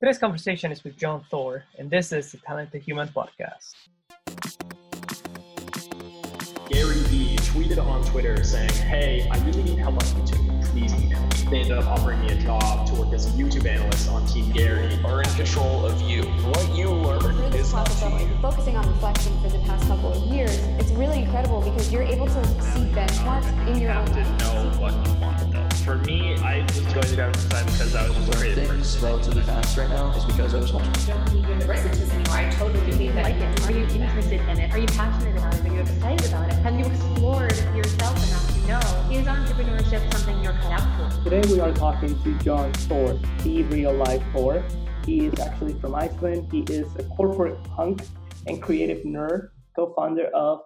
Today's conversation is with John Thor, and this is the Talented Human Podcast. Gary Vee tweeted on Twitter saying, Hey, I really need help on YouTube. Please email. They ended up offering me a job to work as a YouTube analyst on Team Gary. Are in control of you. What you learn Through this is up process to of you. focusing on reflection for the past couple of years, it's really incredible because you're able to see benchmarks in your own have to life. know what you want though. For me, I was going to government side because I was just afraid of Things relatively fast right now is because I was home. don't believe in resistance anymore. I totally believe that. like it? Are you interested in it? Are you passionate about it? Are you excited about it? Have you explored yourself enough to know is entrepreneurship something you're cut out for? Today we are talking to John Thor, the real life Thor. He is actually from Iceland. He is a corporate punk and creative nerd, co-founder of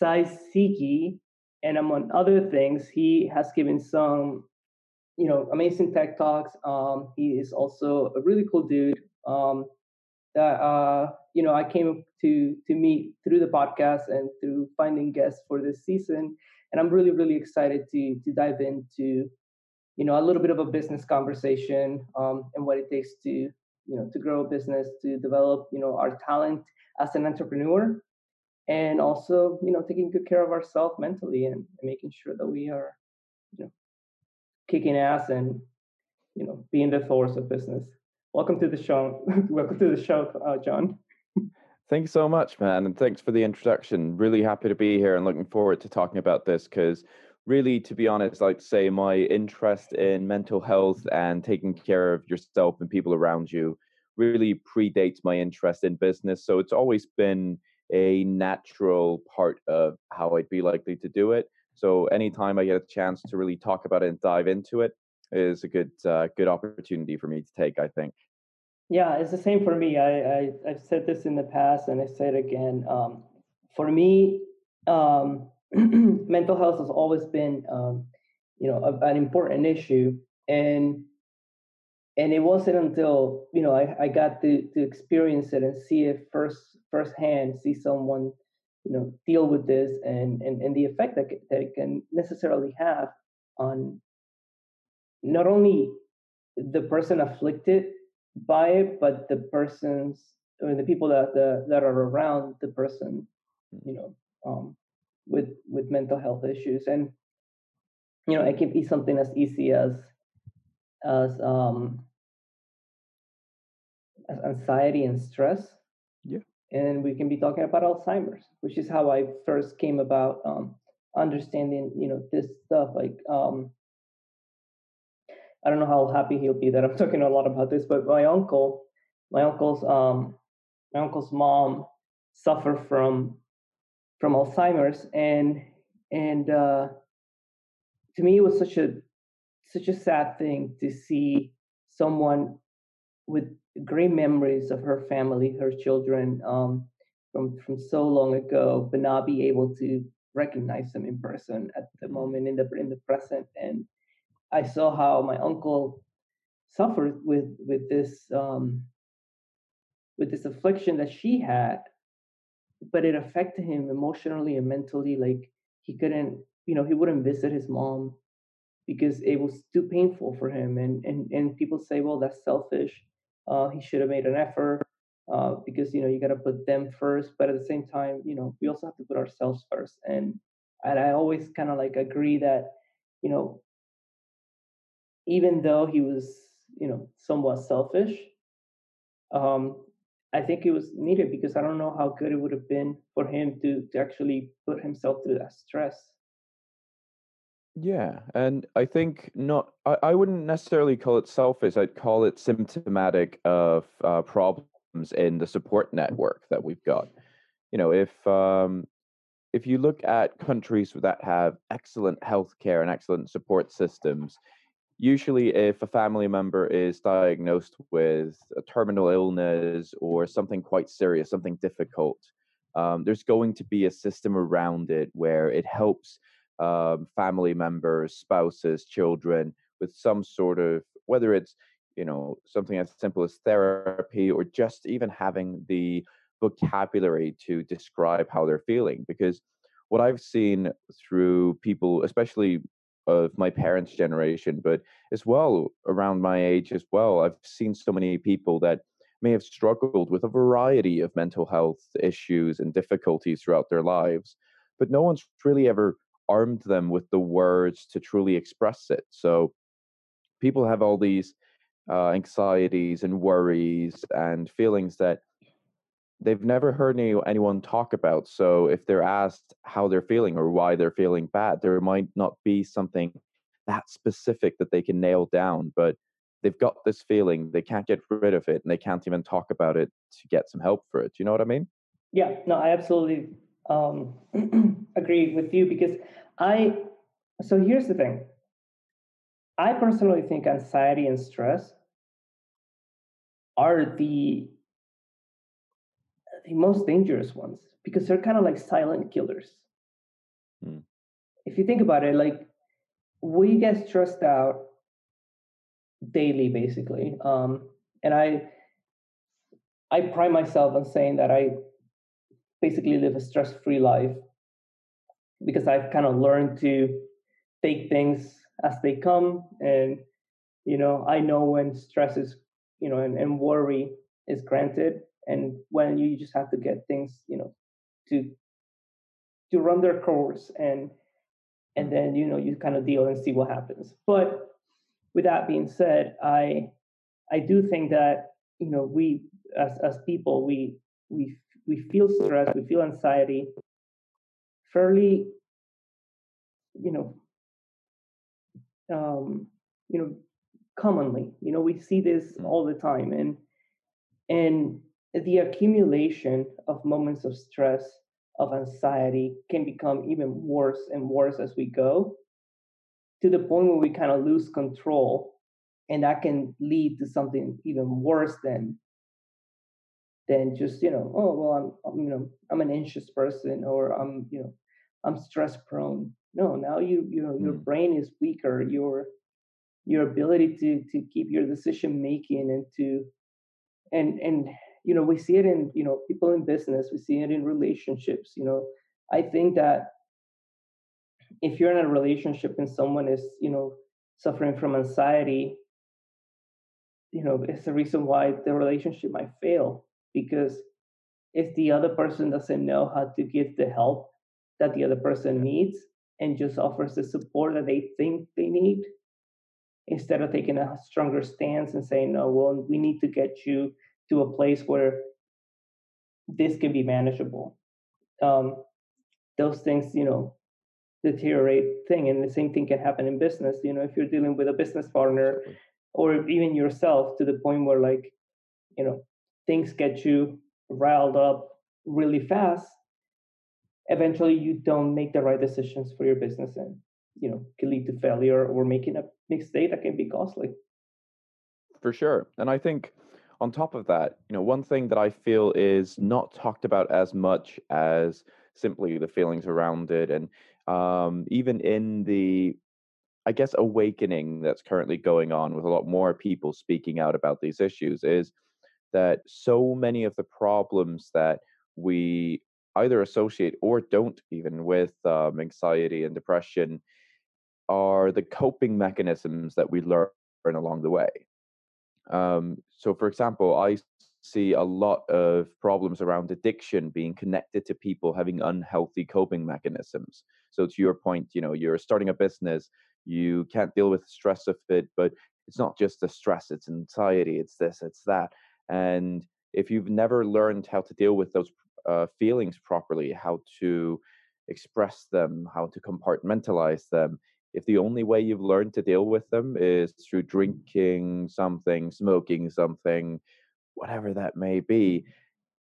Saisiki, and among other things, he has given some, you know, amazing tech talks. Um, he is also a really cool dude um, that uh, you know I came to to meet through the podcast and through finding guests for this season and I'm really really excited to to dive into you know a little bit of a business conversation um, and what it takes to you know to grow a business to develop you know our talent as an entrepreneur and also you know taking good care of ourselves mentally and, and making sure that we are you know kicking ass and you know being the force of business. Welcome to the show. Welcome to the show, uh, John. Thanks so much, man. And thanks for the introduction. Really happy to be here and looking forward to talking about this because, really, to be honest, like say my interest in mental health and taking care of yourself and people around you really predates my interest in business. So it's always been a natural part of how I'd be likely to do it. So anytime I get a chance to really talk about it and dive into it is a good uh, good opportunity for me to take, I think. Yeah, it's the same for me. I, I I've said this in the past, and I say it again. Um, for me, um, mental health has always been, um, you know, a, an important issue, and and it wasn't until you know I, I got to to experience it and see it first firsthand, see someone, you know, deal with this and and, and the effect that, that it can necessarily have on not only the person afflicted by it, but the persons I mean the people that the, that are around the person, you know, um, with with mental health issues, and you know, it can be something as easy as as um as anxiety and stress. Yeah. And we can be talking about Alzheimer's, which is how I first came about um, understanding, you know, this stuff. Like, um, I don't know how happy he'll be that I'm talking a lot about this, but my uncle, my uncle's, um, my uncle's mom suffered from from Alzheimer's, and and uh, to me, it was such a such a sad thing to see someone with great memories of her family, her children, um, from from so long ago, but not be able to recognize them in person at the moment in the in the present. And I saw how my uncle suffered with with this um, with this affliction that she had, but it affected him emotionally and mentally. Like he couldn't, you know, he wouldn't visit his mom because it was too painful for him. And and and people say, well, that's selfish. Uh, he should have made an effort uh, because you know you got to put them first. But at the same time, you know, we also have to put ourselves first. And and I always kind of like agree that you know even though he was you know somewhat selfish um i think it was needed because i don't know how good it would have been for him to to actually put himself through that stress Yeah, and I think not. I, I wouldn't necessarily call it selfish. I'd call it symptomatic of uh, problems in the support network that we've got. You know, if um, if you look at countries that have excellent healthcare and excellent support systems, usually if a family member is diagnosed with a terminal illness or something quite serious, something difficult, um, there's going to be a system around it where it helps um, family members, spouses, children with some sort of whether it's you know something as simple as therapy or just even having the vocabulary to describe how they're feeling. Because what i've seen through people especially of my parents' generation, but as well around my age as well. I've seen so many people that may have struggled with a variety of mental health issues and difficulties throughout their lives, but no one's really ever armed them with the words to truly express it. So people have all these uh, anxieties and worries and feelings that they've never heard any, anyone talk about. So if they're asked how they're feeling or why they're feeling bad, there might not be something that specific that they can nail down, but they've got this feeling, they can't get rid of it, and they can't even talk about it to get some help for it. Do you know what I mean? Yeah, no, I absolutely um, agree with you because I, so here's the thing. I personally think anxiety and stress are the the most dangerous ones because they're kind of like silent killers. Hmm. If you think about it, like we get stressed out daily, basically, um, and I I pride myself on saying that I basically live a stress-free life because I've kind of learned to take things as they come, and you know I know when stress is you know and, and worry is granted and when you just have to get things you know to to run their course and and then you know you kind of deal and see what happens. But with that being said i i do think that you know we as as people we we we feel stress we feel anxiety fairly you know um you know commonly. You know we see this all the time and and the accumulation of moments of stress, of anxiety can become even worse and worse as we go to the point where we kind of lose control and that can lead to something even worse than than just you know oh well I'm, I'm you know i'm an anxious person or i'm you know i'm stress prone. No now you you know your mm. brain is weaker your your ability to to keep your decision making and to and and you know we see it in you know people in business we see it in relationships you know. I think that if you're in a relationship and someone is you know suffering from anxiety you know it's the reason why the relationship might fail because if the other person doesn't know how to give the help that the other person needs and just offers the support that they think they need instead of taking a stronger stance and saying no well we need to get you to a place where this can be manageable. Um, those things, you know, deteriorate thing, and the same thing can happen in business. You know, if you're dealing with a business partner or even yourself to the point where, like, you know, things get you riled up really fast, eventually you don't make the right decisions for your business and you know can lead to failure or making a mistake that can be costly for sure and i think on top of that, you know, one thing that I feel is not talked about as much as simply the feelings around it, and um, even in the, I guess, awakening that's currently going on with a lot more people speaking out about these issues, is that so many of the problems that we either associate or don't even with um, anxiety and depression are the coping mechanisms that we learn along the way. Um, so, for example, I see a lot of problems around addiction being connected to people having unhealthy coping mechanisms. So, to your point, you know, you're starting a business, you can't deal with the stress of it, but it's not just the stress, it's anxiety, it's this, it's that. And if you've never learned how to deal with those uh, feelings properly, how to express them, how to compartmentalize them, if the only way you've learned to deal with them is through drinking something, smoking something, whatever that may be,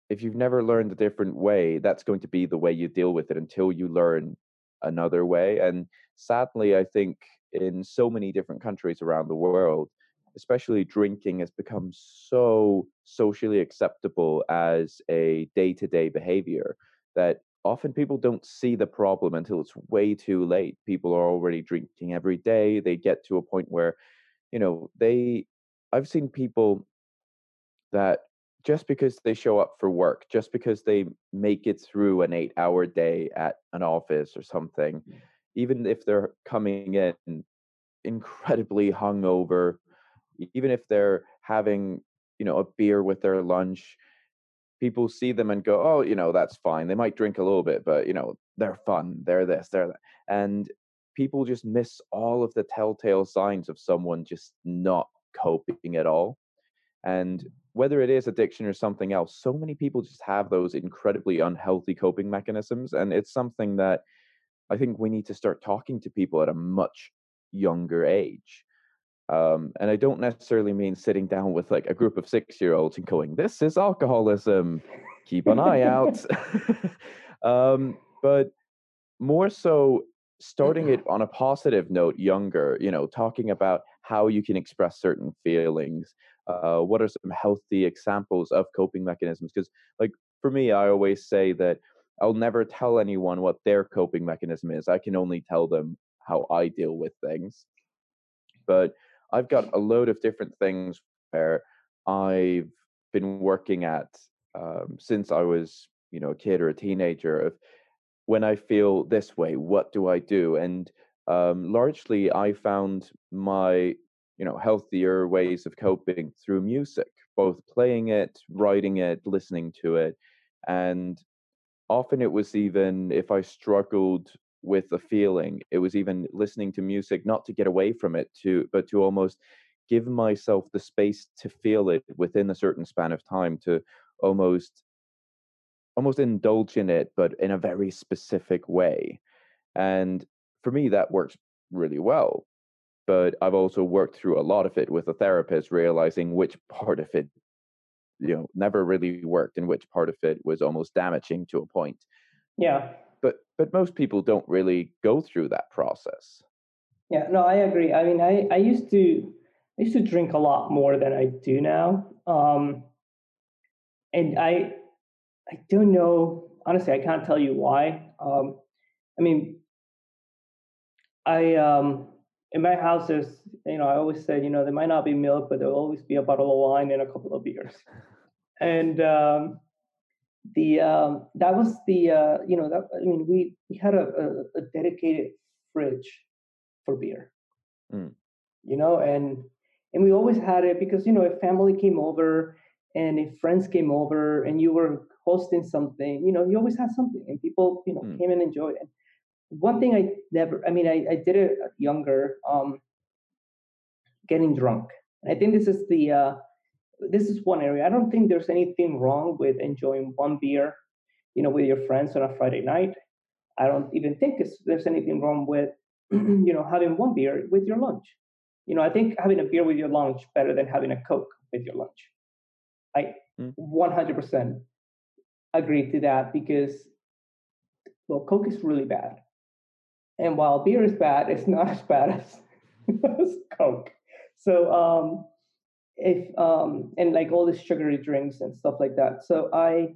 if you've never learned a different way, that's going to be the way you deal with it until you learn another way. And sadly, I think in so many different countries around the world, especially drinking has become so socially acceptable as a day to day behavior that often people don't see the problem until it's way too late. People are already drinking every day. They get to a point where, you know, they, I've seen people that just because they show up for work, just because they make it through an eight hour day at an office or something, mm. even if they're coming in incredibly hungover, even if they're having, you know, a beer with their lunch, people see them and go, oh, you know, that's fine. They might drink a little bit, but, you know, they're fun. They're this, they're that. And people just miss all of the telltale signs of someone just not coping at all. And mm-hmm. whether it is addiction or something else, so many people just have those incredibly unhealthy coping mechanisms. And it's something that I think we need to start talking to people at a much younger age. Um, and I don't necessarily mean sitting down with like a group of six year olds and going, this is alcoholism, keep an eye out. um, but more so starting it on a positive note younger, you know, talking about how you can express certain feelings. Uh, what are some healthy examples of coping mechanisms? Because, like, for me, I always say that I'll never tell anyone what their coping mechanism is. I can only tell them how I deal with things. But I've got a load of different things where I've been working at um, since I was, you know, a kid or a teenager. Of when I feel this way, what do I do? And um, largely, I found my, you know, healthier ways of coping through music, both playing it, writing it, listening to it, and often it was even if I struggled with a feeling, it was even listening to music not to get away from it, to but to almost give myself the space to feel it within a certain span of time, to almost almost indulge in it, but in a very specific way. And for me, that works really well. But I've also worked through a lot of it with a therapist, realizing which part of it you know never really worked and which part of it was almost damaging to a point yeah but most people don't really go through that process. Yeah no i agree. I mean i i used to i used to drink a lot more than i do now um and i i don't know honestly i can't tell you why um i mean i um in my house there's you know i always said you know there might not be milk but there'll always be a bottle of wine and a couple of beers. And um, the um, that was the uh, you know that I mean we we had a, a, a dedicated fridge for beer, mm. you know, and and we always had it because you know if family came over and if friends came over and you were hosting something, you know, you always had something and people you know mm. came and enjoyed it. One thing I never, I mean, I, I did it younger, um, getting drunk. And I think this is the uh, this is one area. I don't think there's anything wrong with enjoying one beer, you know, with your friends on a Friday night. I don't even think there's anything wrong with, you know, having one beer with your lunch. You know, I think having a beer with your lunch better than having a Coke with your lunch. I mm. 100% agree to that because, well, Coke is really bad. And while beer is bad, it's not as bad as, as Coke. So, um, if um and like all the sugary drinks and stuff like that. So i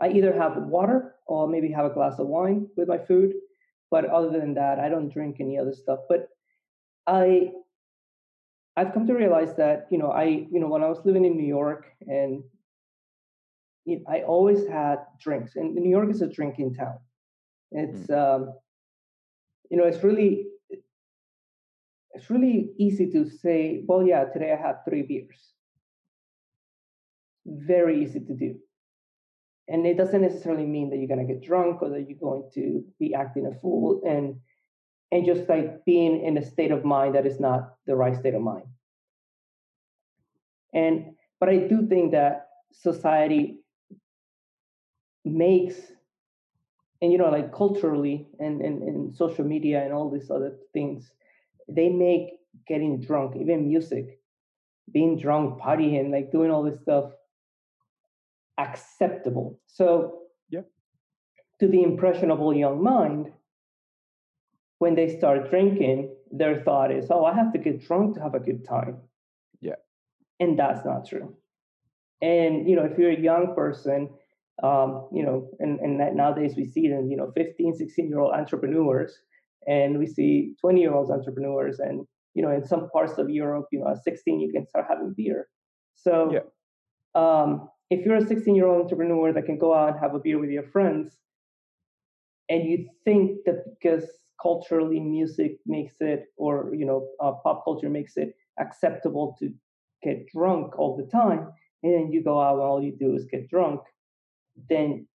i either have water or maybe have a glass of wine with my food. But other than that i don't drink any other stuff. But i i've come to realize that you know i you know when i was living in new york and you know, i always had drinks. And new york is a drinking town. It's mm. um you know it's really it's really easy to say, well, yeah, today I had three beers. Very easy to do. And it doesn't necessarily mean that you're going to get drunk or that you're going to be acting a fool and and just like being in a state of mind that is not the right state of mind. And but I do think that society makes and you know like culturally and, and, and social media and all these other things they make getting drunk, even music, being drunk, partying, like doing all this stuff acceptable. So, yeah. to the impressionable young mind, when they start drinking, their thought is, oh, I have to get drunk to have a good time. Yeah. And that's not true. And, you know, if you're a young person, um, you know, and, and nowadays we see them, you know, 15, 16 year old entrepreneurs and we see 20 year olds entrepreneurs and you know in some parts of europe you know at 16 you can start having beer so yeah. um, if you're a 16 year old entrepreneur that can go out and have a beer with your friends and you think that because culturally music makes it or you know uh, pop culture makes it acceptable to get drunk all the time and then you go out and all you do is get drunk then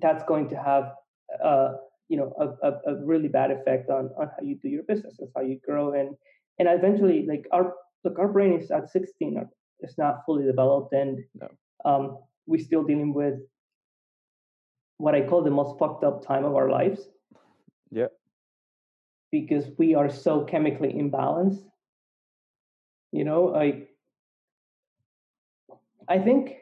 that's going to have uh, you know a, a, a, really bad effect on, on how you do your business that's how you grow and and eventually like our look our brain is at 16 it's not fully developed and no. um, we're still dealing with what i call the most fucked up time of our lives yeah because we are so chemically imbalanced. You know, like I think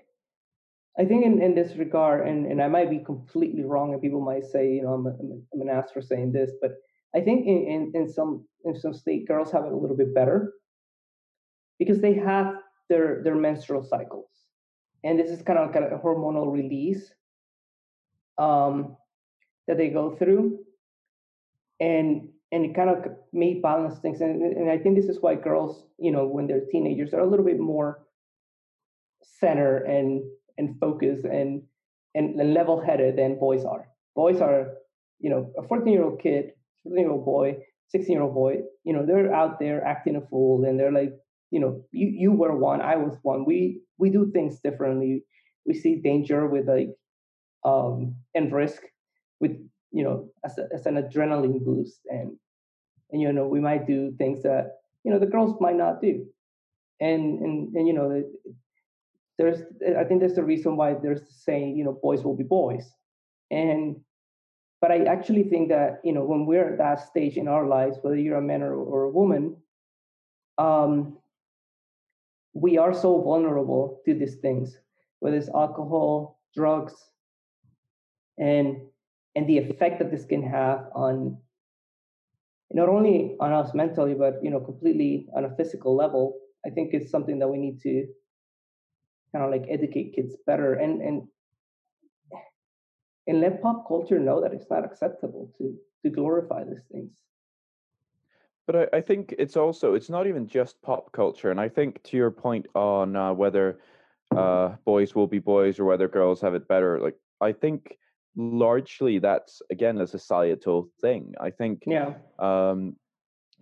I think in, in this regard, and, and I might be completely wrong, and people might say, you know, I'm, a, I'm an ass for saying this, but I think in, in, in some in some state girls have it a little bit better because they have their their menstrual cycles, and this is kind of of a hormonal release um, that they go through, and and it kind of may balance things. And, and I think this is why girls, you know, when they're teenagers, are a little bit more center and and focused and and, and level headed than boys are. Boys are, you know, a 14 year old kid, 14 year old boy, 16 year old boy, you know, they're out there acting a fool and they're like, you know, you you were one, I was one. We we do things differently. We see danger with like um and risk with you know as, a, as an adrenaline boost and and you know we might do things that you know the girls might not do and and and you know there's i think there's the reason why there's the saying you know boys will be boys. And but i actually think that you know when we're at that stage in our lives whether you're a man or, or a woman um we are so vulnerable to these things whether it's alcohol drugs and and the effect that this can have on not only on us mentally but you know completely on a physical level. I think it's something that we need to kind of like educate kids better and and and let pop culture know that it's not acceptable to to glorify these things but I, I think it's also it's not even just pop culture and i think to your point on uh, whether uh, boys will be boys or whether girls have it better like i think largely that's again a societal thing. I think yeah. Um,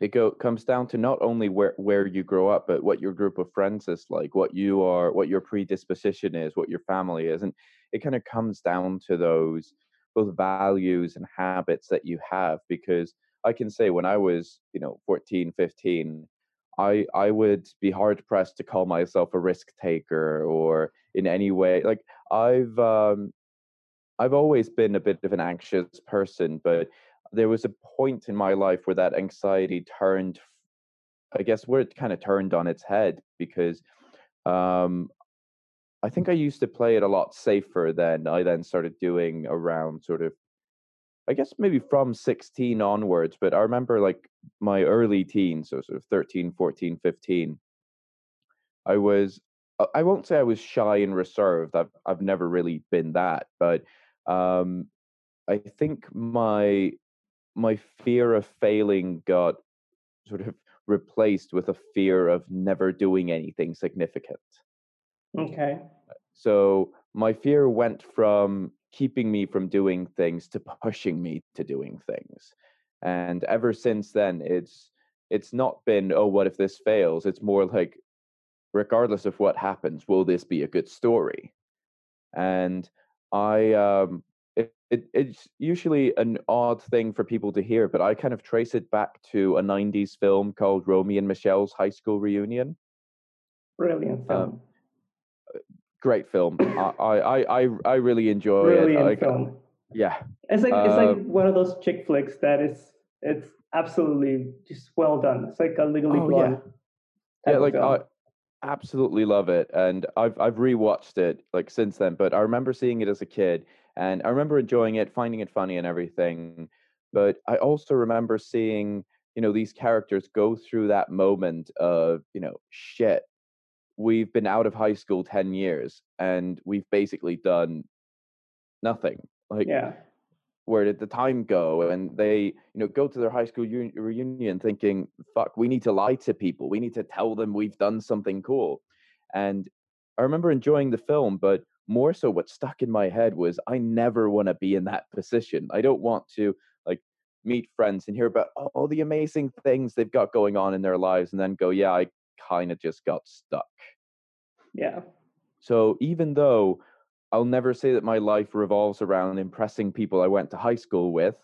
it go comes down to not only where where you grow up, but what your group of friends is like, what you are, what your predisposition is, what your family is, and it kind of comes down to those both values and habits that you have. Because I can say when I was, you know, 14, 15, I I would be hard pressed to call myself a risk taker or in any way like I've um I've always been a bit of an anxious person, but there was a point in my life where that anxiety turned, I guess, where it kind of turned on its head because um, I think I used to play it a lot safer than I then started doing around sort of, I guess maybe from 16 onwards. But I remember like my early teens, so sort of 13, 14, 15. I was, I won't say I was shy and reserved. I've, I've never really been that, but um, I think my my fear of failing got sort of replaced with a fear of never doing anything significant. Okay. So my fear went from keeping me from doing things to pushing me to doing things. And ever since then it's it's not been oh what if this fails? It's more like regardless of what happens, will this be a good story? And I um, it, it, it's usually an odd thing for people to hear, but I kind of trace it back to a '90s film called Romy and Michelle's High School Reunion. Brilliant um, film. Um, great film. I, I I I really enjoy Brilliant it. film. Yeah, it's like it's like um one of those chick flicks that is it's absolutely just well done. It's like a Legally oh, Blonde. Yeah, yeah like I, absolutely love it and i've i've rewatched it like since then but i remember seeing it as a kid and i remember enjoying it finding it funny and everything but i also remember seeing you know these characters go through that moment of you know shit we've been out of high school 10 years and we've basically done nothing like yeah. Where did the time go? and they you know go to their high school reunion thinking fuck we need to lie to people. We need to tell them we've done something cool and i remember enjoying the film but more so what stuck in my head was I never want to be in that position. I don't want to like meet friends and hear about all the amazing things they've got going on in their lives and then go, yeah, I kind of just got stuck. Yeah. So even though I'll never say that my life revolves around impressing people I went to high school with,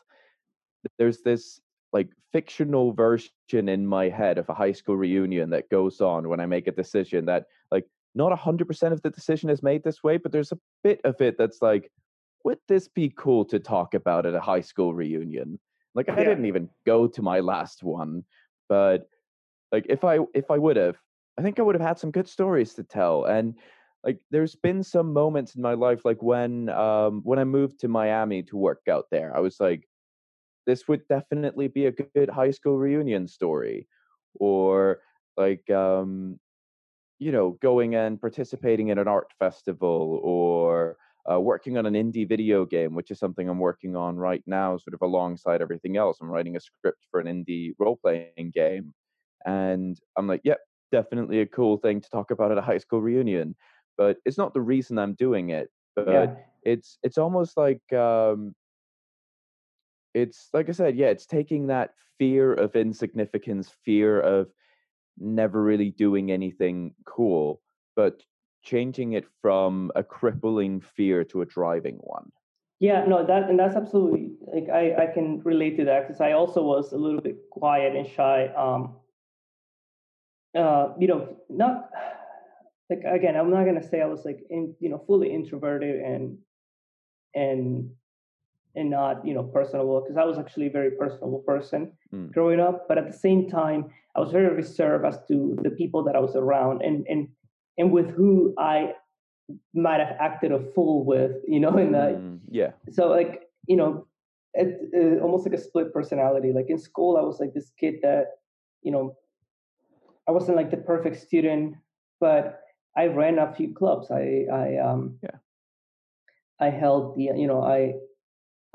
there's this like fictional version in my head of a high school reunion that goes on when I make a decision that like not 100% of the decision is made this way, but there's a bit of it that's like, would this be cool to talk about at a high school reunion? Like I Yeah. didn't even go to my last one, but like if I if I would have, I think I would have had some good stories to tell. And like there's been some moments in my life like when um when I moved to Miami to work out there, I was like, this would definitely be a good high school reunion story. Or like um you know, going and participating in an art festival or uh, working on an indie video game, which is something I'm working on right now, sort of alongside everything else. I'm writing a script for an indie role playing game. And I'm like, yep, definitely a cool thing to talk about at a high school reunion. But it's not the reason I'm doing it. But Yeah. it's it's almost like um it's like I said, yeah, it's taking that fear of insignificance, fear of never really doing anything cool, but changing it from a crippling fear to a driving one. Yeah, no, that and that's absolutely like I I can relate to that because I also was a little bit quiet and shy. Um, uh, you know, not like again, I'm not gonna say I was like in you know fully introverted and and and not you know personable because I was actually a very personable person Mm. growing up, but at the same time, I was very reserved as to the people that I was around and and and with who I might have acted a fool with, you know, in Mm, yeah. so like you know it, uh, almost like a split personality like in school i was like this kid that you know i wasn't like the perfect student but i ran a few clubs i i um Yeah. i held the you know i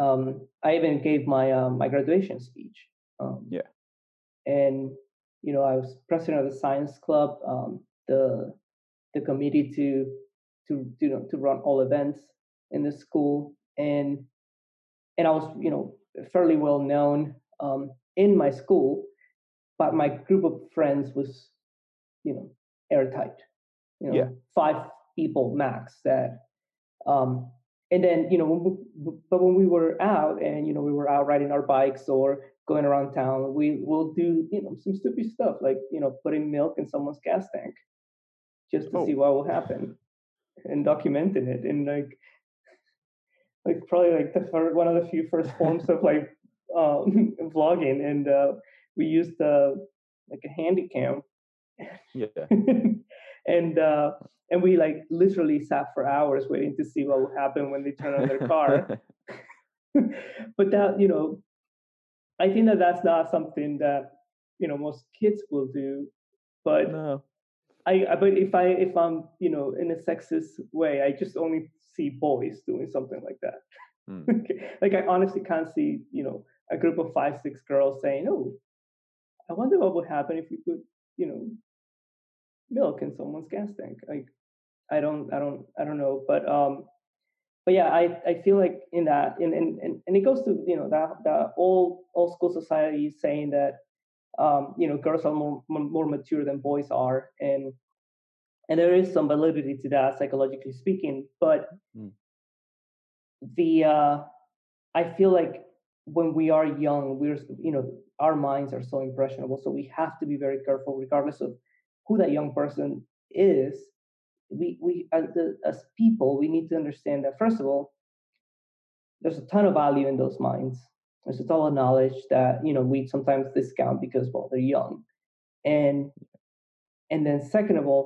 um i even gave my um my graduation speech um Yeah. and you know i was president of the science club um the the committee to to you know to run all events in the school and and I was you know fairly well known um, in my school, but my group of friends was you know airtight, you know Yeah. five people max that. Um, and then you know, when we, but when we were out and you know we were out riding our bikes or going around town, we will do you know some stupid stuff like you know putting milk in someone's gas tank just to Oh. see what will happen and documenting it and like like probably like the first, one of the few first forms of like um, vlogging, and uh, we used uh, like a handy cam, Yeah. and uh, and we like literally sat for hours waiting to see what would happen when they turn on their car. but that you know, I think that that's not something that you know most kids will do. But no. I, I but if I if I'm you know in a sexist way, I just only see boys doing something like that. Mm. like I honestly can't see you know a group of five six girls saying, "Oh, I wonder what would happen if you put you know milk in someone's gas tank." Like I don't I don't I don't know, but um, but yeah, I I feel like in that in and and, and it goes to you know that the old old school society saying that um, you know girls are more more mature than boys are and and there is some validity to that psychologically speaking but Mm. the uh, i feel like when we are young we're you know our minds are so impressionable so we have to be very careful regardless of who that young person is we we as, as people we need to understand that first of all there's a ton of value in those minds. There's a ton of knowledge that you know we sometimes discount because well they're young. And and then second of all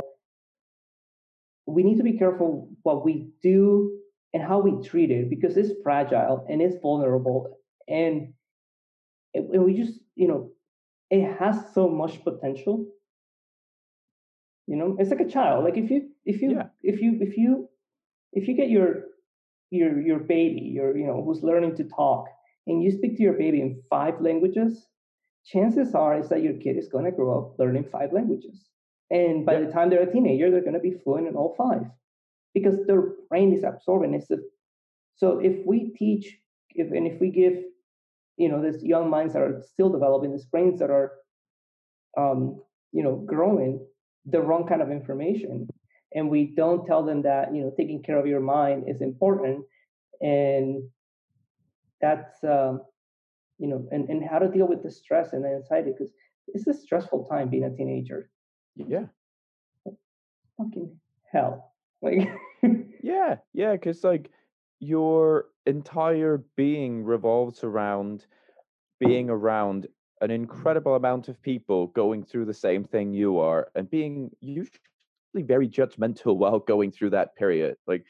we need to be careful what we do and how we treat it because it's fragile and it's vulnerable and, and we just you know it has so much potential you know it's like a child like if you if you Yeah. if you if you if you get your your your baby your you know who's learning to talk and you speak to your baby in five languages chances are is that your kid is going to grow up learning five languages and by Yeah. the time they're a teenager they're going to be fluent in all five because their brain is absorbing it. So, so if we teach, if and if we give, you know, these young minds that are still developing, these brains that are, um, you know, growing, the wrong kind of information, and we don't tell them that you know taking care of your mind is important, and that's um, you know, and and how to deal with the stress and the anxiety because it's a stressful time being a teenager. Yeah. Fucking hell. Like Yeah, yeah, because like your entire being revolves around being around an incredible amount of people going through the same thing you are and being usually very judgmental while going through that period. Like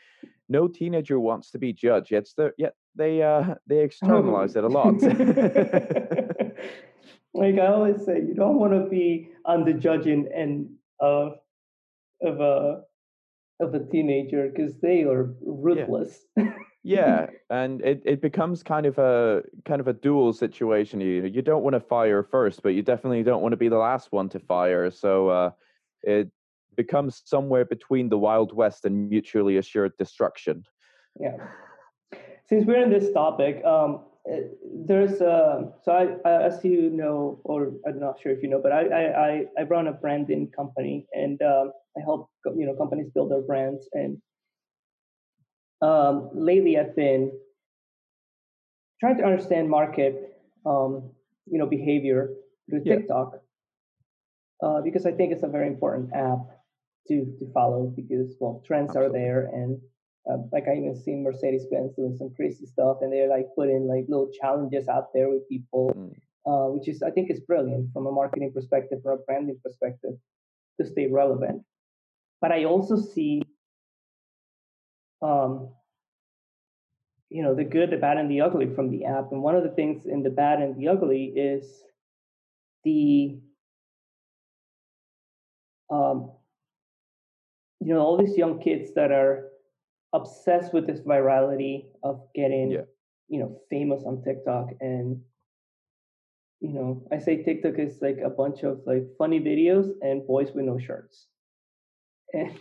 no teenager wants to be judged, yet yet they uh they externalize it a lot. like I always say, you don't want to be on the judging end of of a of a teenager because they are ruthless. Yeah. Yeah, and it, it becomes kind of a kind of a dual situation. You you don't want to fire first, but you definitely don't want to be the last one to fire. So uh, it becomes somewhere between the Wild West and mutually assured destruction. Yeah. Since we're in this topic, um, eh, there's uh, so I, I, as you know, or I'm not sure if you know, but I I I run a branding company and um, I help you know companies build their brands. And um, lately, I've been trying to understand market um, you know behavior through yeah. TikTok uh, because I think it's a very important app to to follow because well trends Absolutely. are there and uh, like I even seen Mercedes Benz doing some crazy stuff and they're like putting like little challenges out there with people, mm. uh, which is I think is brilliant from a marketing perspective, from a branding perspective, to stay relevant. But I also see, um, you know, the good, the bad, and the ugly from the app. And one of the things in the bad and the ugly is the um, you know all these young kids that are obsessed with this virality of getting yeah. you know famous on TikTok and you know I say TikTok is like a bunch of like funny videos and boys with no shirts. And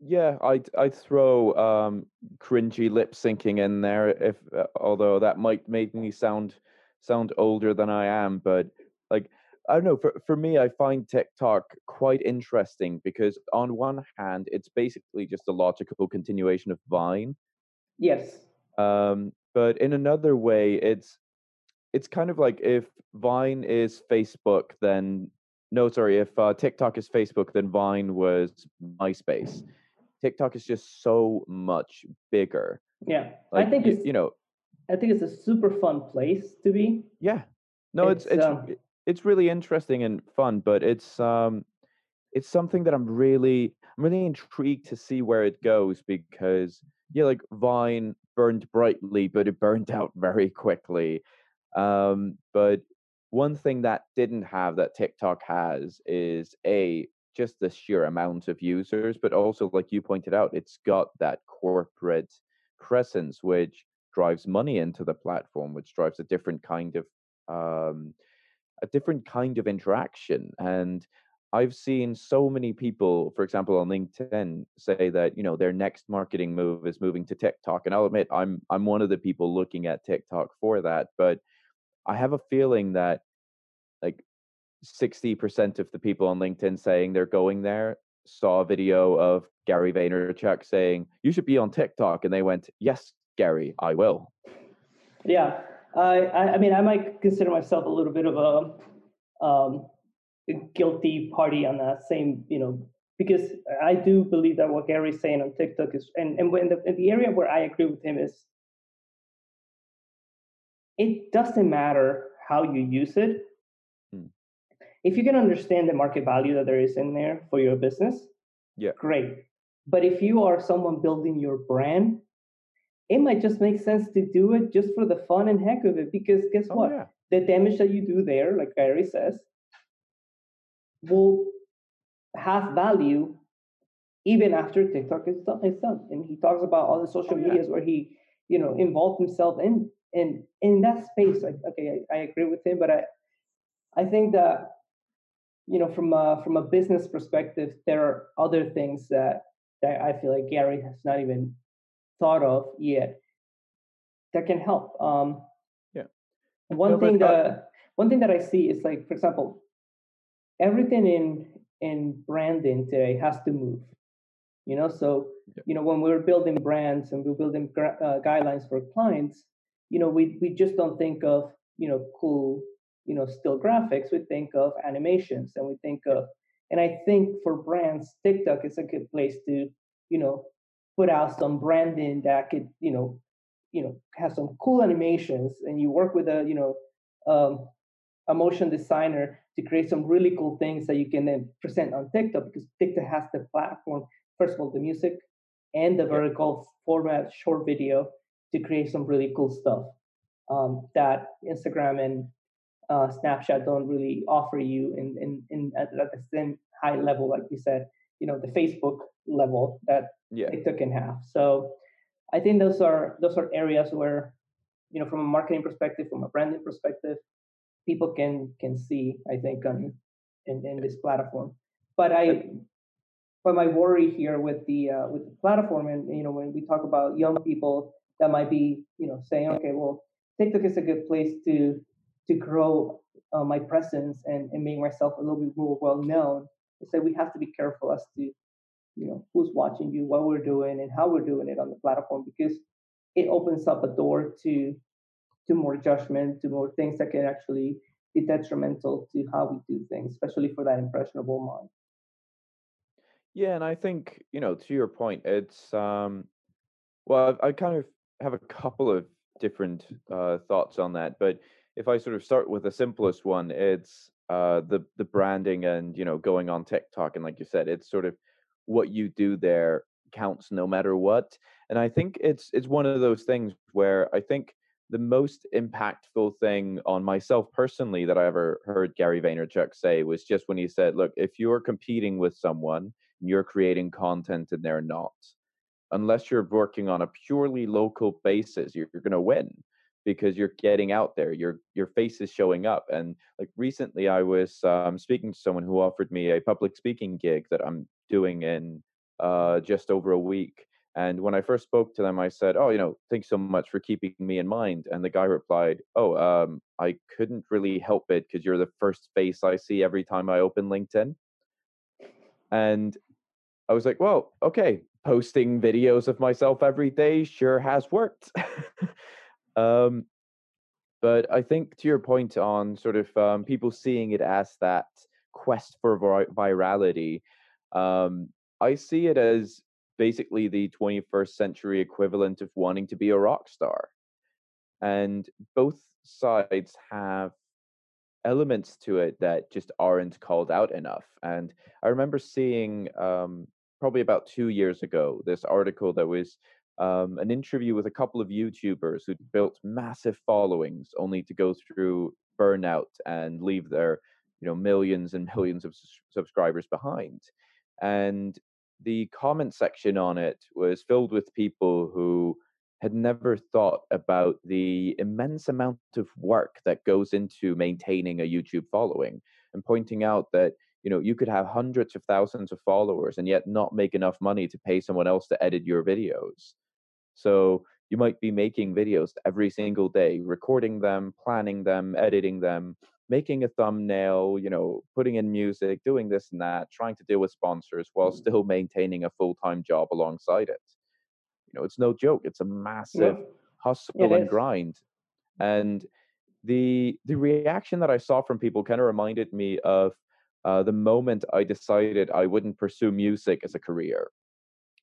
yeah, I'd I'd throw um cringy lip syncing in there if uh, although that might make me sound sound older than I am, but like I don't know. For for me, I find TikTok quite interesting because on one hand, it's basically just a logical continuation of Vine. Yes. Um, but in another way, it's it's kind of like if Vine is Facebook, then no, sorry, if uh, TikTok is Facebook, then Vine was MySpace. TikTok is just so much bigger. Yeah, like, I think it's you know, I think it's a super fun place to be. Yeah, no, it's it's, it's um, it's really interesting and fun, but it's um it's something that I'm really I'm really intrigued to see where it goes because yeah, like Vine burned brightly, but it burned out very quickly. Um, but one thing that didn't have that TikTok has is a just the sheer amount of users, but also like you pointed out, it's got that corporate presence which drives money into the platform, which drives a different kind of um, a different kind of interaction and I've seen so many people, for example, on LinkedIn, say that you know their next marketing move is moving to TikTok, and I'll admit I'm I'm one of the people looking at TikTok for that. But I have a feeling that 60% of the people on LinkedIn saying they're going there saw a video of Gary Vaynerchuk saying, You should be on TikTok. And they went, Yes, Gary, I will. Yeah. I, I mean, I might consider myself a little bit of a, um, a guilty party on that same, you know, because I do believe that what Gary's saying on TikTok is, and, and when the, the area where I agree with him is, it doesn't matter how you use it if you can understand the market value that there is in there for your business, yeah, great. But if you are someone building your brand it might just make sense to do it just for the fun and heck of it. Because guess oh, what? Yeah. The damage that you do there, like Gary says, will have value even after TikTok is done. Is done. And he talks about all the social oh, medias where he, you know, involved himself in in in that space. Like, okay, I, I agree with him, but I I think that you know from a from a business perspective, there are other things that that I feel like Gary has not even thought of yet that can help. Um, yeah. One no, thing that one thing that I see is like, for example, everything in in branding today has to move. You know, so you know when we're building brands and we're building uh, guidelines for clients, you know, we we just don't think of you know cool you know still graphics. We think of animations and we think of and I think for brands, TikTok is a good place to you know put out some branding that could you know you know have some cool animations and you work with a you know um, a motion designer to create some really cool things that you can then present on TikTok because TikTok has the platform, first of all, the music and the vertical format short video to create some really cool stuff um, that Instagram and uh, Snapchat don't really offer you in, in, in at, at, the same high level, like you said, you know, the Facebook level that yeah. TikTok can have. So I think those are those are areas where, you know, from a marketing perspective, from a branding perspective, people can can see i think on in, in this platform but i but my worry here with the uh, with the platform and you know when we talk about young people that might be you know saying okay well tiktok is a good place to to grow uh, my presence and, and make myself a little bit more well known is that we have to be careful as to you know who's watching you what we're doing and how we're doing it on the platform because it opens up a door to to more judgment, to more things that can actually be detrimental to how we do things, especially for that impressionable mind. Yeah, and I think you know to your point, it's um, well, I, I kind of have a couple of different uh, thoughts on that, but if I sort of start with the simplest one, it's uh, the the branding and you know going on TikTok and like you said, it's sort of what you do there counts no matter what. And I think it's it's one of those things where I think the most impactful thing on myself personally that I ever heard Gary Vaynerchuk say was just when he said, Look, if you're competing with someone and you're creating content and they're not, unless you're working on a purely local basis, you're, you're going to win because you're getting out there your your face is showing up and like recently i was um, speaking to someone who offered me a public speaking gig that i'm doing in uh, just over a week and when I first spoke to them, I said, "Oh, you know, thanks so much for keeping me in mind." And the guy replied, "Oh, um, I couldn't really help it because you're the first face I see every time I open LinkedIn." And I was like, "Well, okay, posting videos of myself every day sure has worked." um, but I think to your point on sort of um, people seeing it as that quest for vir- virality, um, I see it as basically the 21st century equivalent of wanting to be a rock star. And both sides have elements to it that just aren't called out enough. And I remember seeing um, probably about two years ago this article that was um, an interview with a couple of YouTubers who built massive followings only to go through burnout and leave their you know millions and millions of subscribers behind. And the comment section on it was filled with people who had never thought about the immense amount of work that goes into maintaining a YouTube following and pointing out that you know you could have hundreds of thousands of followers and yet not make enough money to pay someone else to edit your videos. So you might be making videos every single day, recording them, planning them, editing them, making a thumbnail, you know, putting in music, doing this and that, trying to deal with sponsors while mm. still maintaining a full time job alongside it. You know, it's no joke. It's a massive yeah. hustle it and is. grind. And the the reaction that I saw from people kind of reminded me of uh, the moment I decided I wouldn't pursue music as a career,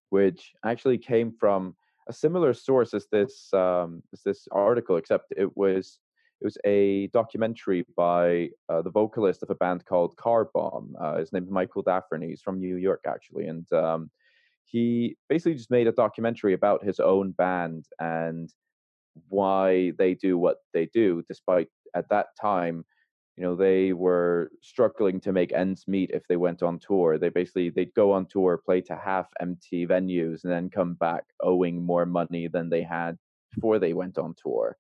which actually came from a similar source as this um, as this article, except it was it was a documentary by uh, the vocalist of a band called Car Bomb. Uh, his name is Michael Dafferner. He's from New York, actually, and um, he basically just made a documentary about his own band and why they do what they do, despite at that time, you know, they were struggling to make ends meet if they went on tour. They basically they'd go on tour, play to half empty venues, and then come back owing more money than they had before they went on tour.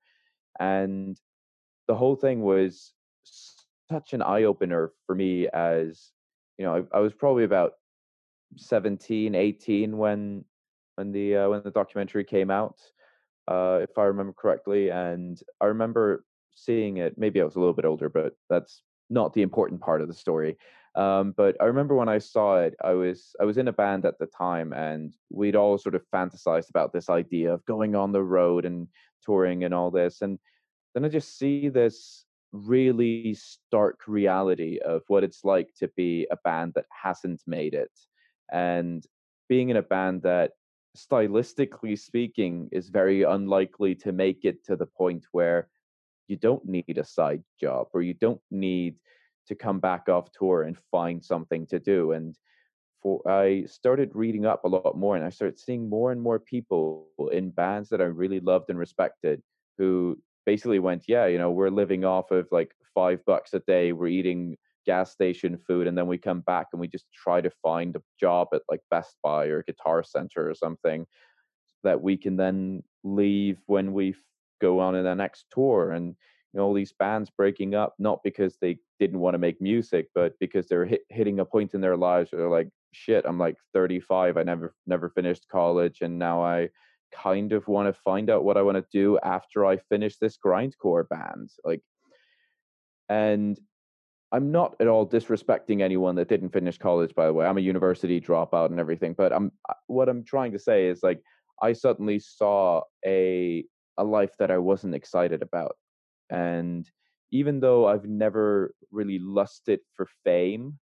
And the whole thing was such an eye opener for me as you know I, I, was probably about 17, 18 when when the uh, when the documentary came out, uh, if I remember correctly. And I remember seeing it. Maybe I was a little bit older, but that's not the important part of the story. Um, but I remember when I saw it, I was I was in a band at the time, and we'd all sort of fantasized about this idea of going on the road and touring and all this. And then I just see this really stark reality of what it's like to be a band that hasn't made it, and being in a band that stylistically speaking is very unlikely to make it to the point where you don't need a side job or you don't need to come back off tour and find something to do and for i started reading up a lot more and i started seeing more and more people in bands that i really loved and respected who basically went yeah you know we're living off of like five bucks a day we're eating gas station food and then we come back and we just try to find a job at like best buy or guitar center or something that we can then leave when we go on in their next tour and you know all these bands breaking up not because they didn't want to make music but because they're hit, hitting a point in their lives where they're like shit i'm like 35 i never never finished college and now i kind of want to find out what i want to do after i finish this grindcore band like and i'm not at all disrespecting anyone that didn't finish college by the way. I'm a university dropout and everything but i'm uh, what i'm trying to say is like i suddenly saw a a life that I wasn't excited about. And even though I've never really lusted for fame,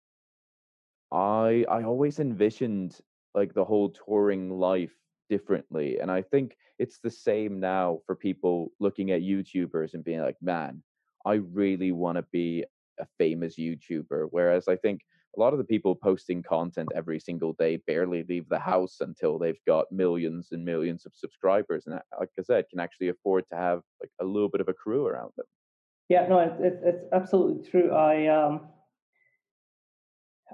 I I always envisioned like the whole touring life differently. And I think it's the same now for people looking at YouTubers and being like, man, I really want to be a famous YouTuber. Whereas I think a lot of the people posting content every single day barely leave the house until they've got millions and millions of subscribers and like i said can actually afford to have like a little bit of a crew around them. Yeah no it's, it's absolutely true. I um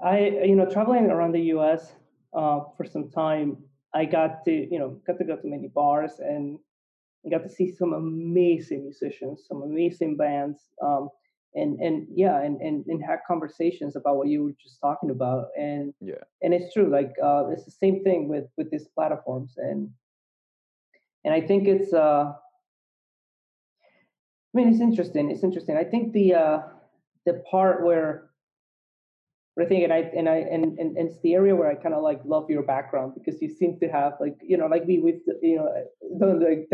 i you know traveling around the us uh, for some time i got to you know got to go to many bars and got to see some amazing musicians some amazing bands um, and and yeah and, and and have conversations about what you were just talking about and yeah. and it's true like uh it's the same thing with with these platforms and and i think it's uh i mean it's interesting it's interesting. I think the uh the part where I think and I and I and, and, and it's the area where I kind of like love your background because you seem to have like you know like me with you know like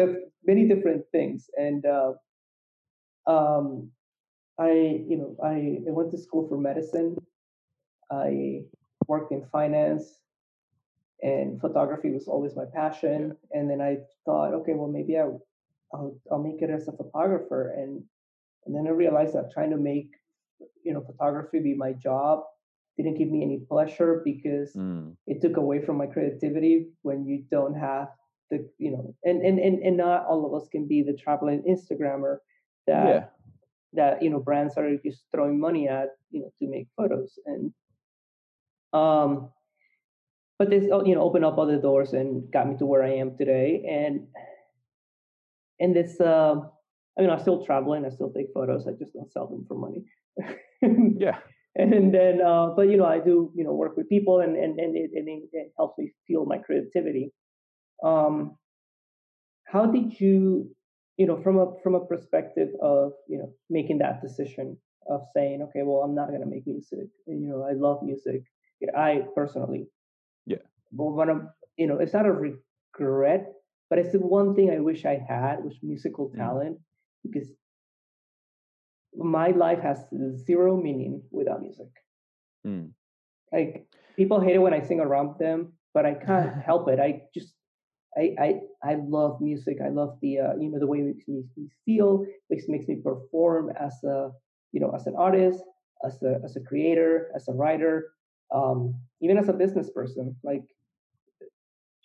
many different things and uh, um I, you know, I, I went to school for medicine. I worked in finance, and photography was always my passion. Yeah. And then I thought, okay, well, maybe I, I'll, I'll make it as a photographer. And and then I realized that trying to make, you know, photography be my job didn't give me any pleasure because mm. it took away from my creativity when you don't have the, you know, and and and, and not all of us can be the traveling Instagrammer that. That you know brands are just throwing money at you know to make photos and um but this oh, you know opened up other doors and got me to where i am today. And and this uh, i mean i'm still traveling i still take photos i just don't sell them for money. Yeah. And then uh but you know i do you know work with people and and, and it, and it helps me fuel my creativity. Um how did you you know from a from a perspective of you know making that decision of saying okay well i'm not going to make music you know i love music i personally yeah but when i'm you know it's not a regret but it's the one thing i wish i had was musical mm. talent because my life has zero meaning without music mm. like people hate it when i sing around them but i can't help it i just I, I I love music. I love the uh, you know the way it makes me, feel, makes makes me perform as a you know as an artist, as a as a creator, as a writer, um, even as a business person. Like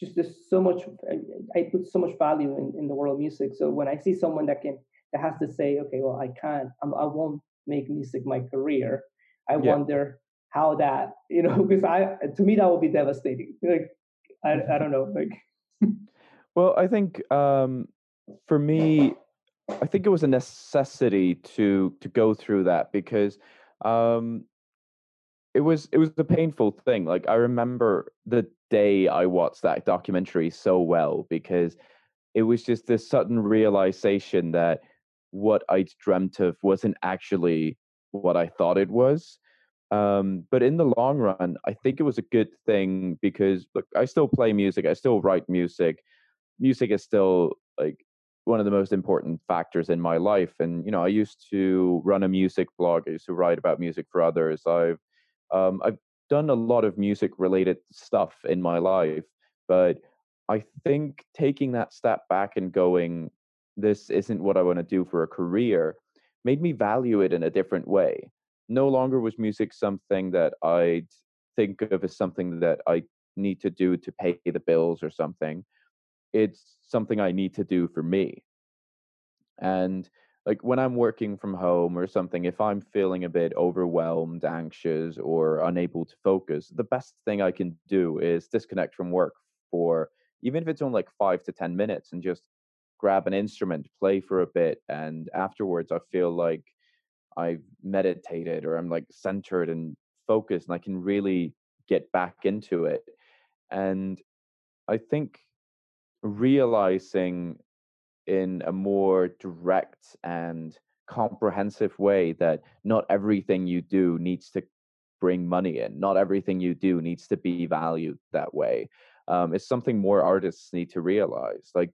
just there's so much I, I put so much value in, in the world of music. So when I see someone that can that has to say, okay, well I can't, I'm, I will not make music my career. I yeah. wonder how that you know because I to me that would be devastating. Like I I don't know like well, I think um, for me, I think it was a necessity to to go through that because um, it was it was a painful thing. Like I remember the day I watched that documentary so well because it was just this sudden realization that what I'd dreamt of wasn't actually what I thought it was. Um, but in the long run, I think it was a good thing because look, I still play music, I still write music. Music is still like one of the most important factors in my life. And you know, I used to run a music blog. I used to write about music for others. I've um, I've done a lot of music related stuff in my life, but I think taking that step back and going, this isn't what I want to do for a career, made me value it in a different way. No longer was music something that I'd think of as something that I need to do to pay the bills or something. It's something I need to do for me. And like when I'm working from home or something, if I'm feeling a bit overwhelmed, anxious, or unable to focus, the best thing I can do is disconnect from work for even if it's only like five to 10 minutes and just grab an instrument, play for a bit. And afterwards, I feel like I've meditated or I'm like centered and focused and I can really get back into it. And I think realizing in a more direct and comprehensive way that not everything you do needs to bring money in. Not everything you do needs to be valued that way. Um, it's something more artists need to realize. Like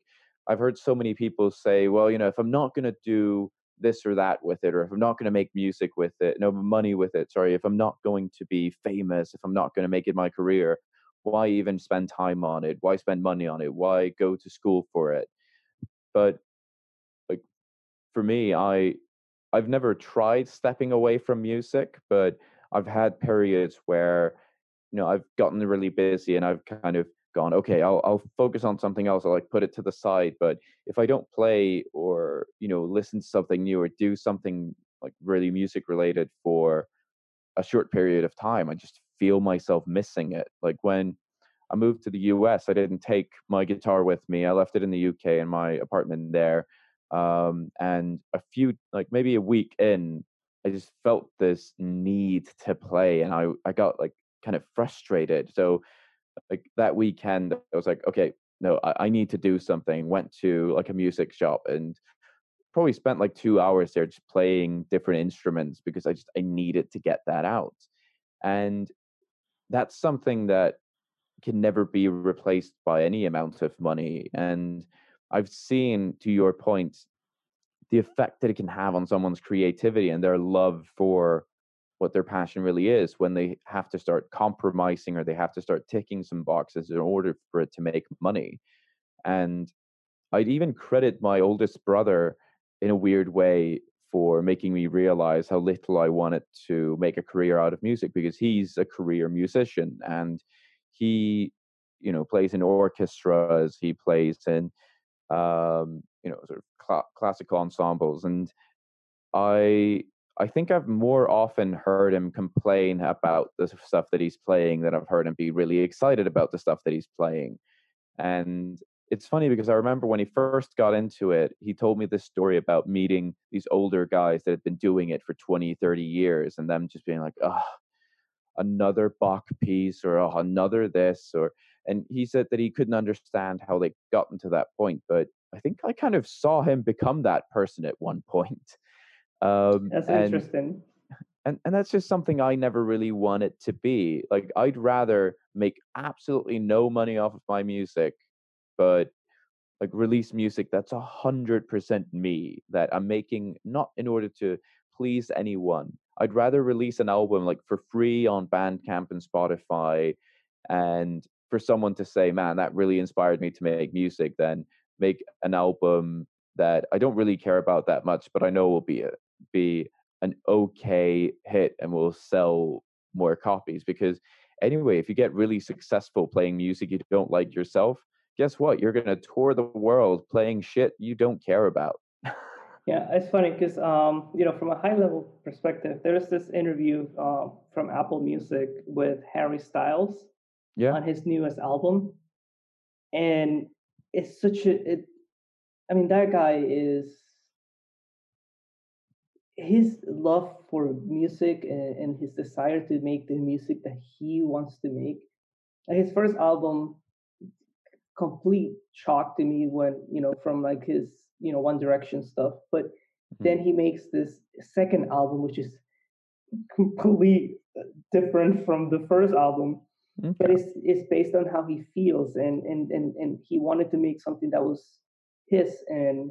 I've heard so many people say, well, you know, if I'm not going to do this or that with it, or if I'm not going to make music with it, no money with it, sorry, if I'm not going to be famous, if I'm not going to make it my career, why even spend time on it? Why spend money on it? Why go to school for it? But like for me, I I've never tried stepping away from music, but I've had periods where you know I've gotten really busy and I've kind of gone okay I'll I'll focus on something else I'll like put it to the side but if I don't play or you know listen to something new or do something like really music related for a short period of time I just feel myself missing it like when I moved to the US, I didn't take my guitar with me. I left it in the UK in my apartment there. Um, and a few, like maybe a week in, I just felt this need to play, and I I got like kind of frustrated. So like that weekend, I was like, okay, no, I, I need to do something. Went to like a music shop and probably spent like two hours there just playing different instruments because I just I needed to get that out. And that's something that can never be replaced by any amount of money. And I've seen, to your point, the effect that it can have on someone's creativity and their love for what their passion really is when they have to start compromising or they have to start ticking some boxes in order for it to make money. And I'd even credit my oldest brother in a weird way for making me realize how little I wanted to make a career out of music because he's a career musician and he you know plays in orchestras he plays in um, you know sort of cl- classical ensembles and i i think i've more often heard him complain about the stuff that he's playing than i've heard him be really excited about the stuff that he's playing. And it's funny because i remember when he first got into it he told me this story about meeting these older guys that had been doing it for 20 30 years and them just being like oh another Bach piece or oh, another this or and he said that he couldn't understand how they gotten to that point but i think i kind of saw him become that person at one point um that's and, interesting. and and that's just something i never really wanted to be like i'd rather make absolutely no money off of my music but like release music that's a hundred percent me that i'm making not in order to please anyone. I'd rather release an album like for free on Bandcamp and Spotify and for someone to say, man, that really inspired me to make music than make an album that I don't really care about that much, but I know will be a, be an okay hit and will sell more copies because anyway, if you get really successful playing music you don't like yourself, guess what? You're going to tour the world playing shit you don't care about. Yeah, it's funny because um, you know, from a high level perspective, there's this interview uh, from Apple Music with Harry Styles yeah. on his newest album, and it's such a it. I mean, that guy is his love for music and, and his desire to make the music that he wants to make. His first album, complete shock to me when you know from like his you know One Direction stuff, but mm-hmm. then he makes this second album which is completely different from the first album but it's it's based on how he feels and and and and he wanted to make something that was his and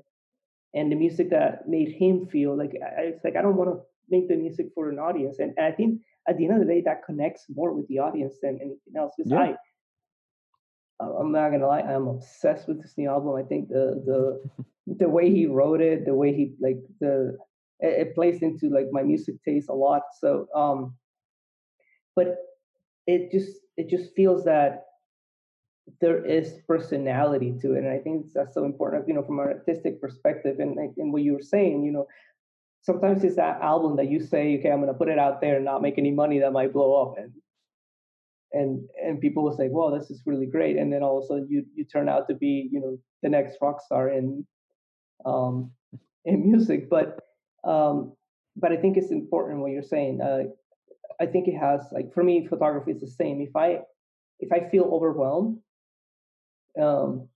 and the music that made him feel like I, it's like I don't want to make the music for an audience and, and I think at the end of the day that connects more with the audience than anything else because yeah. I I'm not gonna lie I'm obsessed with this new album I think the the the way he wrote it the way he like the it, it plays into like my music taste a lot so um but it just it just feels that there is personality to it and i think that's so important you know from an artistic perspective and and what you were saying you know sometimes it's that album that you say okay i'm going to put it out there and not make any money that might blow up and and and people will say well this is really great and then all of a sudden you you turn out to be you know the next rock star in um in music but um but i think it's important what you're saying uh I think it has like for me, photography is the same. If I if I feel overwhelmed, um,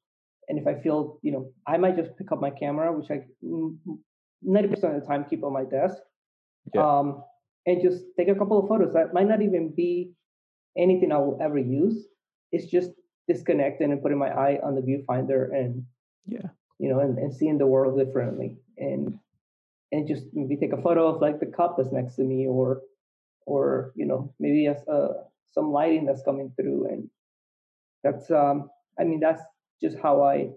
and if I feel you know, I might just pick up my camera, which I ninety percent of the time keep on my desk, yeah. um, and just take a couple of photos. That might not even be anything I will ever use. It's just disconnecting and putting my eye on the viewfinder and yeah, you know, and, and seeing the world differently and and just maybe take a photo of like the cup that's next to me or or you know maybe as uh, some lighting that's coming through and that's um i mean that's just how i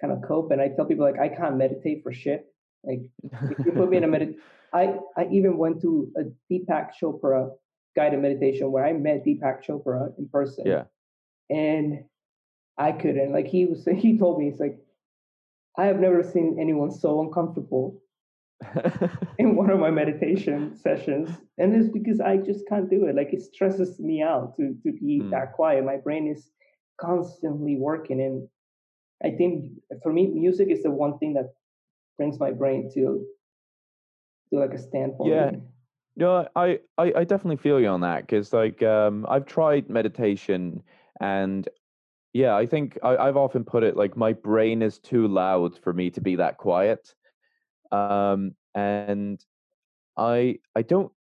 kind of cope and i tell people like i can't meditate for shit. Like if you put me in a medit i i even went to a deepak chopra guided meditation where i met deepak chopra in person. Yeah. And i couldn't like he was he told me he's like i have never seen anyone so uncomfortable in one of my meditation sessions. And it's because i just can't do it like it stresses me out to to be mm. that quiet. My brain is constantly working and i think for me music is the one thing that brings my brain to to like a standpoint yeah no i i, I definitely feel you on that because like um i've tried meditation and yeah i think I, i've often put it like my brain is too loud for me to be that quiet um, and I I don't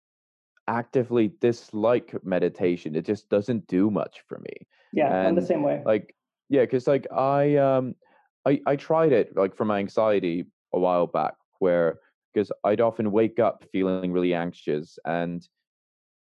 actively dislike meditation. It just doesn't do much for me. Yeah, and, I'm the same way. Like yeah, because like I um I I tried it like for my anxiety a while back where because I'd often wake up feeling really anxious and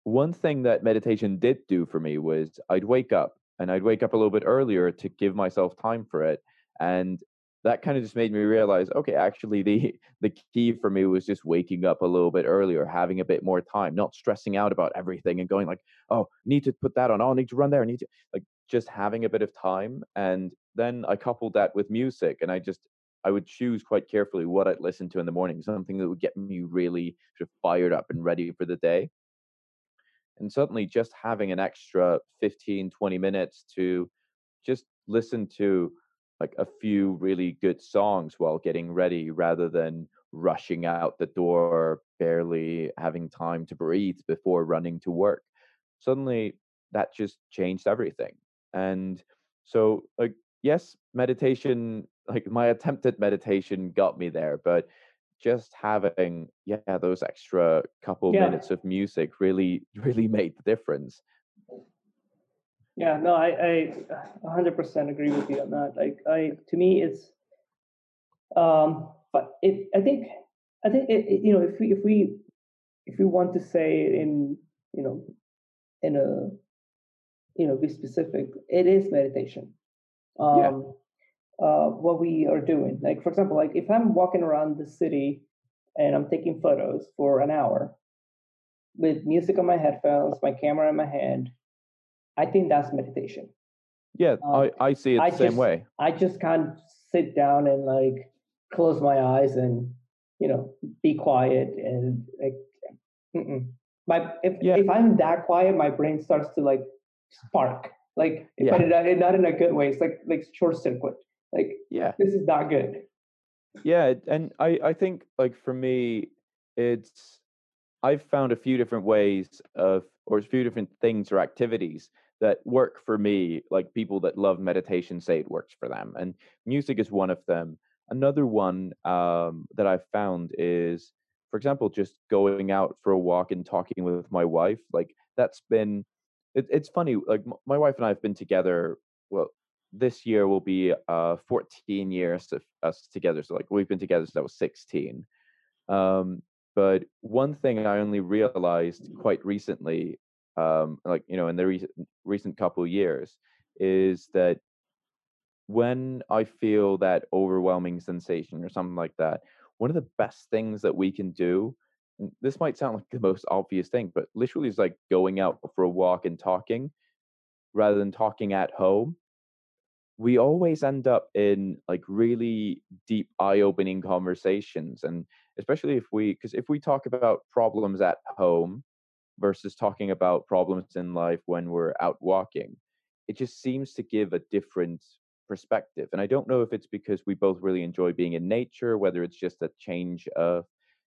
one thing that meditation did do for me was I'd wake up and I'd wake up a little bit earlier to give myself time for it and that kind of just made me realize okay actually the the key for me was just waking up a little bit earlier having a bit more time not stressing out about everything and going like oh need to put that on oh need to run there I need to like just having a bit of time and then i coupled that with music and i just i would choose quite carefully what i'd listen to in the morning something that would get me really sort of fired up and ready for the day. And suddenly just having an extra 15 20 minutes to just listen to like a few really good songs while getting ready rather than rushing out the door barely having time to breathe before running to work. Suddenly that just changed everything and so like yes meditation like my attempt at meditation got me there but just having yeah those extra couple yeah. minutes of music really really made the difference yeah, no, I, I 100% agree with you on that. Like, I, to me, it's, um, but it, I think, I think, it, it, you know, if we, if we, if we want to say in, you know, in a, you know, be specific, it is meditation. Um, yeah. uh, what we are doing. Like, for example, like if I'm walking around the city and I'm taking photos for an hour with music on my headphones, my camera in my hand, I think that's meditation. Yeah, um, I, I see it the same just, way. I just can't sit down and like close my eyes and you know be quiet and like mm-mm. my if yeah. if I'm that quiet, my brain starts to like spark. Like, yeah. but it, not in a good way. It's like like short circuit. Like, yeah, this is not good. Yeah, and I I think like for me, it's I've found a few different ways of, or a few different things or activities that work for me. Like people that love meditation say it works for them, and music is one of them. Another one um, that I've found is, for example, just going out for a walk and talking with my wife. Like that's been, it, it's funny. Like m- my wife and I have been together. Well, this year will be uh 14 years of us together. So like we've been together since I was 16. Um, but one thing I only realized quite recently, um, like you know, in the recent recent couple years, is that when I feel that overwhelming sensation or something like that, one of the best things that we can do, this might sound like the most obvious thing, but literally is like going out for a walk and talking rather than talking at home. We always end up in like really deep, eye opening conversations. And especially if we, because if we talk about problems at home versus talking about problems in life when we're out walking, it just seems to give a different perspective. And I don't know if it's because we both really enjoy being in nature, whether it's just a change of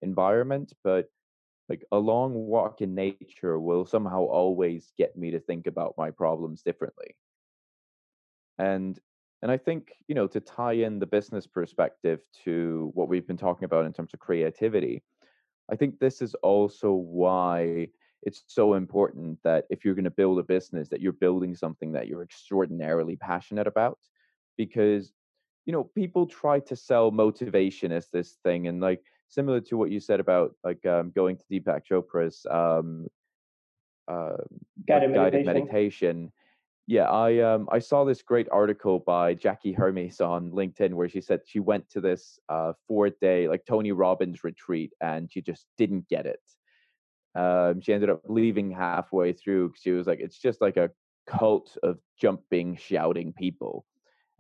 environment, but like a long walk in nature will somehow always get me to think about my problems differently. And and I think, you know, to tie in the business perspective to what we've been talking about in terms of creativity, I think this is also why it's so important that if you're going to build a business that you're building something that you're extraordinarily passionate about because you know people try to sell motivation as this thing and like similar to what you said about like um, going to Deepak Chopra's um, uh, guided, guided meditation. meditation. Yeah, I um I saw this great article by Jackie Hermes on LinkedIn where she said she went to this uh four day like Tony Robbins retreat and she just didn't get it. Um, she ended up leaving halfway through. She was like, it's just like a cult of jumping, shouting people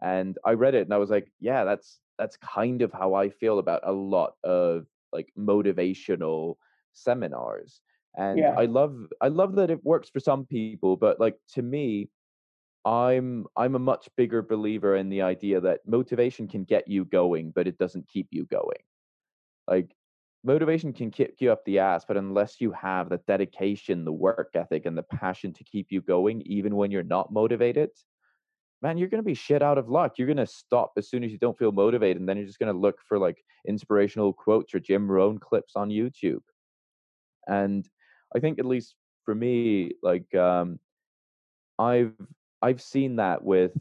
and i read it and i was like yeah that's that's kind of how i feel about a lot of like motivational seminars and Yeah. i love i love that it works for some people but like to me i'm i'm a much bigger believer in the idea that motivation can get you going but it doesn't keep you going like motivation can kick you up the ass but unless you have the dedication the work ethic and the passion to keep you going even when you're not motivated man, you're going to be shit out of luck. You're going to stop as soon as you don't feel motivated. And then you're just going to look for like inspirational quotes or Jim Rohn clips on YouTube. And I think, at least for me, like, um, I've, I've seen that with,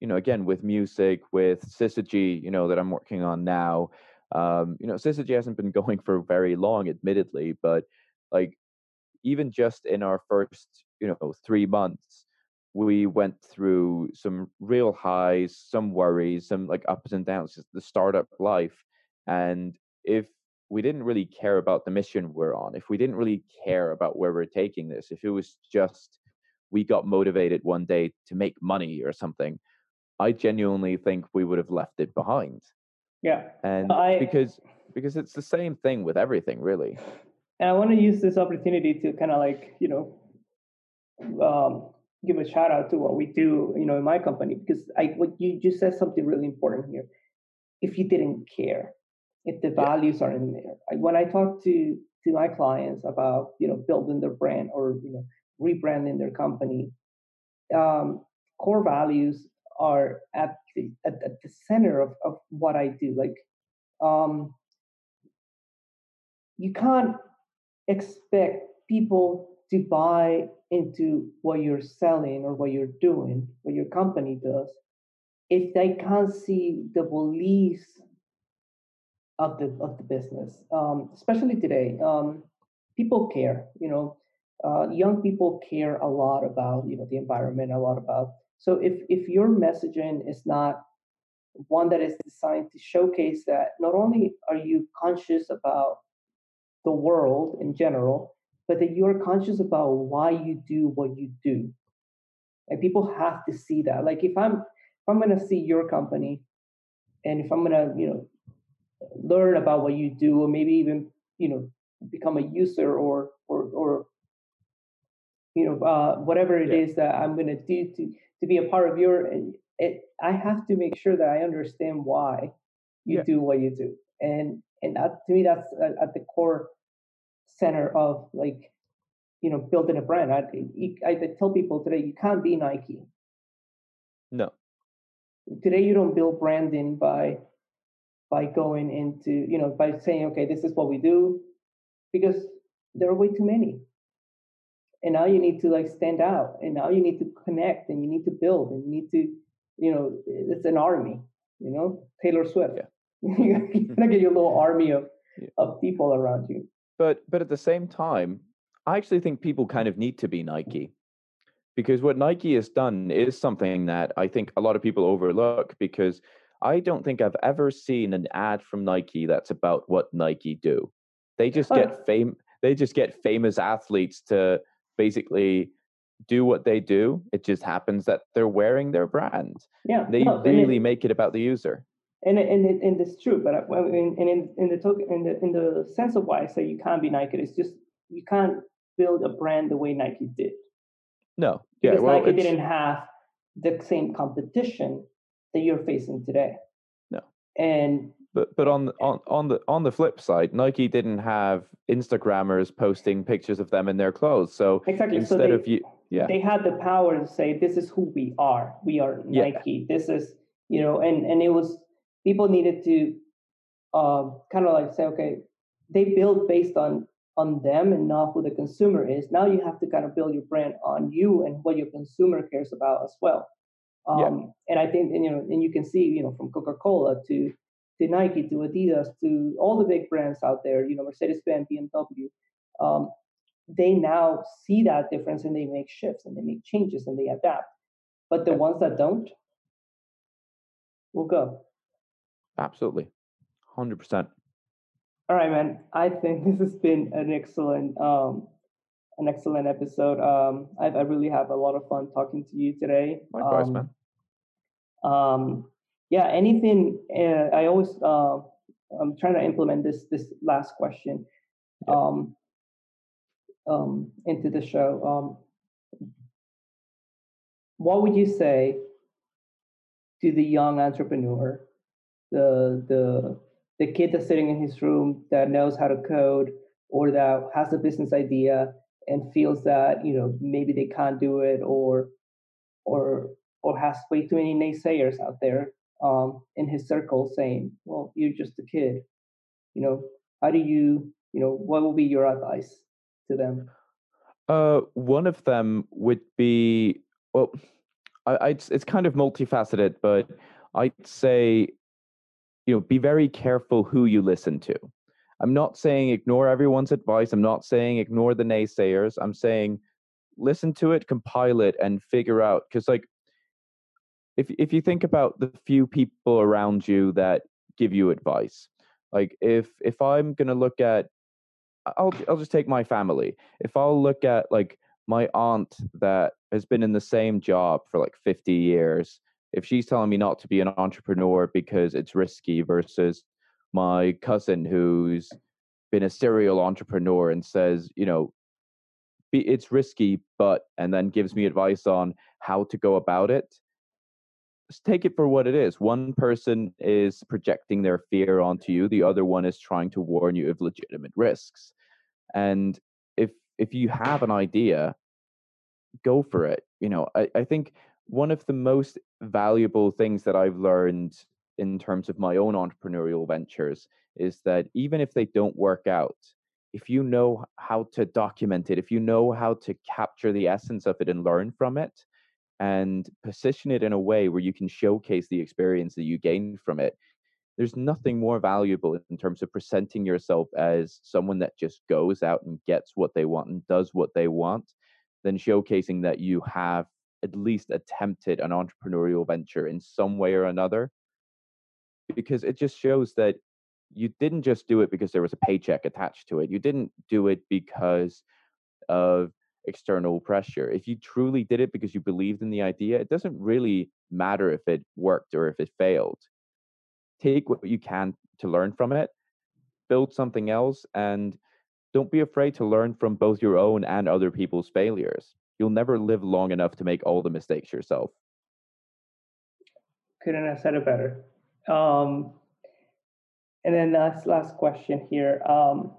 you know, again, with music, with Syzygy, you know, that I'm working on now. Um, you know, Syzygy hasn't been going for very long, admittedly, but like, even just in our first, you know, three months, we went through some real highs, some worries, some like ups and downs, just the startup life. And if we didn't really care about the mission we're on, if we didn't really care about where we're taking this, if it was just we got motivated one day to make money or something, I genuinely think we would have left it behind. Yeah. And I- because because it's the same thing with everything, really. And I want to use this opportunity to kind of like, you know, um, give a shout out to what we do, you know, in my company, because I, what you just said something really important here. If you didn't care, if the values are in there, I, when I talk to to my clients about, you know, building their brand or you know, rebranding their company, um, core values are at the at, at the center of, of what I do. Like, um, you can't expect people buy into what you're selling or what you're doing, what your company does, if they can't see the beliefs of the of the business, um, especially today, um, people care. You know, uh, young people care a lot about you know the environment, a lot about. So if if your messaging is not one that is designed to showcase that not only are you conscious about the world in general, but that you're conscious about why you do what you do. And people have to see that. Like if I'm if I'm gonna see your company and if I'm gonna, you know, learn about what you do or maybe even, you know, become a user or or or you know, uh, whatever it Yeah. is that I'm gonna do to to be a part of your it I have to make sure that I understand why you Yeah. do what you do. And and that to me that's at, at the core center of like you know building a brand. I, I tell people today you can't be Nike. No. Today you don't build branding by by going into you know by saying okay this is what we do because there are way too many and now you need to like stand out and now you need to connect and you need to build and you need to you know it's an army you know taylor swift yeah. you're gonna get your little army of yeah. of people around you but but at the same time i actually think people kind of need to be nike because what nike has done is something that i think a lot of people overlook because i don't think i've ever seen an ad from nike that's about what nike do they just get fame they just get famous athletes to basically do what they do. It just happens that they're wearing their brand. Yeah, they no, really it, make it about the user. And and it, and it's true, but uh, in, in in the token in the in the sense of why I say you can't be Nike, it's just you can't build a brand the way Nike did. No, yeah, because well, Nike didn't have the same competition that you're facing today. No, and but but on on on the on the flip side, Nike didn't have Instagrammers posting pictures of them in their clothes. So exactly. instead so they, of you, yeah, they had the power to say, "This is who we are. We are Nike. Yeah. This is you know." And and it was people needed to uh, kind of like say, okay, they build based on on them and not who the consumer is. Now you have to kind of build your brand on you and what your consumer cares about as well. Um, yeah. And I think and, you know, and you can see, you know, from Coca Cola to to Nike, to Adidas, to all the big brands out there, you know, Mercedes-Benz, BMW, um, they now see that difference and they make shifts and they make changes and they adapt. But the ones that don't will go. Absolutely, hundred percent. All right, man. I think this has been an excellent, um, an excellent episode. Um, I, I really have a lot of fun talking to you today. Likewise, um, man. Um, yeah, anything. Uh, I always uh, I'm trying to implement this this last question yeah. um, um, into the show. Um, what would you say to the young entrepreneur, the the the kid that's sitting in his room that knows how to code or that has a business idea and feels that you know maybe they can't do it or or or has way too many naysayers out there um, in his circle saying, "Well, you're just a kid." You know, how do you, you know, what will be your advice to them? Uh, one of them would be well, I, I'd, it's kind of multifaceted, but I'd say, you know, be very careful who you listen to. I'm not saying ignore everyone's advice. I'm not saying ignore the naysayers. I'm saying listen to it, compile it, and figure out because like if if you think about the few people around you that give you advice, like if if I'm gonna look at, I'll I'll just take my family. If I'll look at like my aunt that has been in the same job for like 50 years, if she's telling me not to be an entrepreneur because it's risky versus my cousin who's been a serial entrepreneur and says, you know, it's risky, but and then gives me advice on how to go about it take it for what it is. One person is projecting their fear onto you, the other one is trying to warn you of legitimate risks. And if if you have an idea, go for it. You know, I, I think one of the most valuable things that I've learned in terms of my own entrepreneurial ventures is that even if they don't work out, if you know how to document it, if you know how to capture the essence of it and learn from it, and position it in a way where you can showcase the experience that you gained from it there's nothing more valuable in terms of presenting yourself as someone that just goes out and gets what they want and does what they want than showcasing that you have at least attempted an entrepreneurial venture in some way or another because it just shows that you didn't just do it because there was a paycheck attached to it you didn't do it because of external pressure. If you truly did it because you believed in the idea, it doesn't really matter if it worked or if it failed. Take what you can to learn from it, build something else, and don't be afraid to learn from both your own and other people's failures. You'll never live long enough to make all the mistakes yourself. Couldn't have said it better. Um, and then last last question here. Um,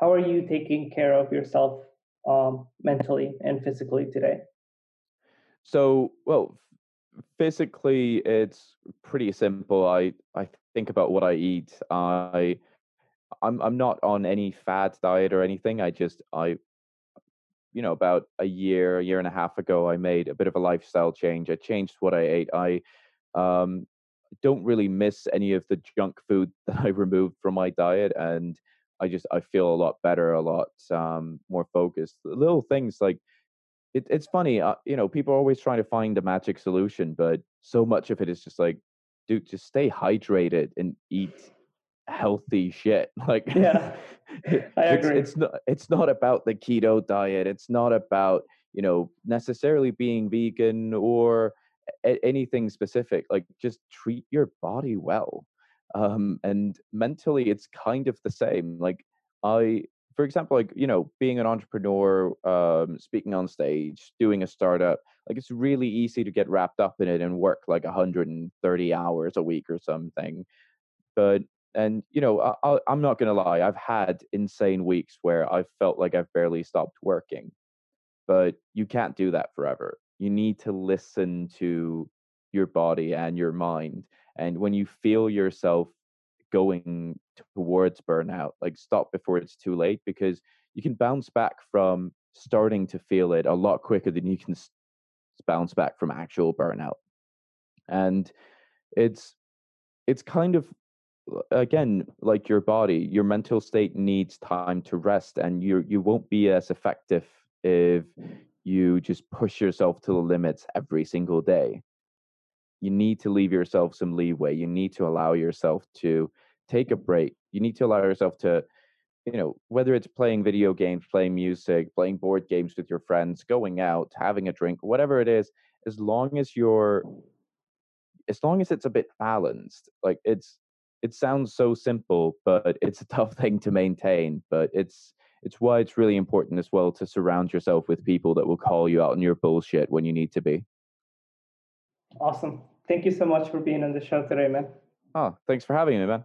how are you taking care of yourself um, mentally and physically today? So, well, physically, it's pretty simple. I I think about what I eat. I I'm I'm not on any fad diet or anything. I just I you know about a year, a year and a half ago, I made a bit of a lifestyle change. I changed what I ate. I um don't really miss any of the junk food that I removed from my diet and I just I feel a lot better, a lot um more focused. Little things like it, it's funny, uh, you know, people are always trying to find a magic solution, but so much of it is just like, dude, just stay hydrated and eat healthy shit. Like, yeah, I it's, agree. It's not. It's not about the keto diet. It's not about you know necessarily being vegan or a- anything specific. Like, just treat your body well. Um, and mentally, it's kind of the same. Like, I for example, like you know, being an entrepreneur, um, speaking on stage, doing a startup, like it's really easy to get wrapped up in it and work like 130 hours a week or something. But and you know, I, I, I'm not gonna lie, I've had insane weeks where I've felt like I've barely stopped working. But you can't do that forever. You need to listen to your body and your mind. And when you feel yourself going towards burnout like stop before it's too late because you can bounce back from starting to feel it a lot quicker than you can bounce back from actual burnout and it's it's kind of Uh, again like your body your mental state needs time to rest and you you won't be as effective if you just push yourself to the limits every single day. You need to leave yourself some leeway. You need to allow yourself to take a break. You need to allow yourself to you know whether it's playing video games playing music playing board games with your friends going out having a drink whatever it is as long as you're as long as it's a bit balanced like it's it sounds so simple but it's a tough thing to maintain but it's it's why it's really important as well to surround yourself with people that will call you out on your bullshit when you need to be Awesome. Thank you so much for being on the show today, man. oh thanks for having me man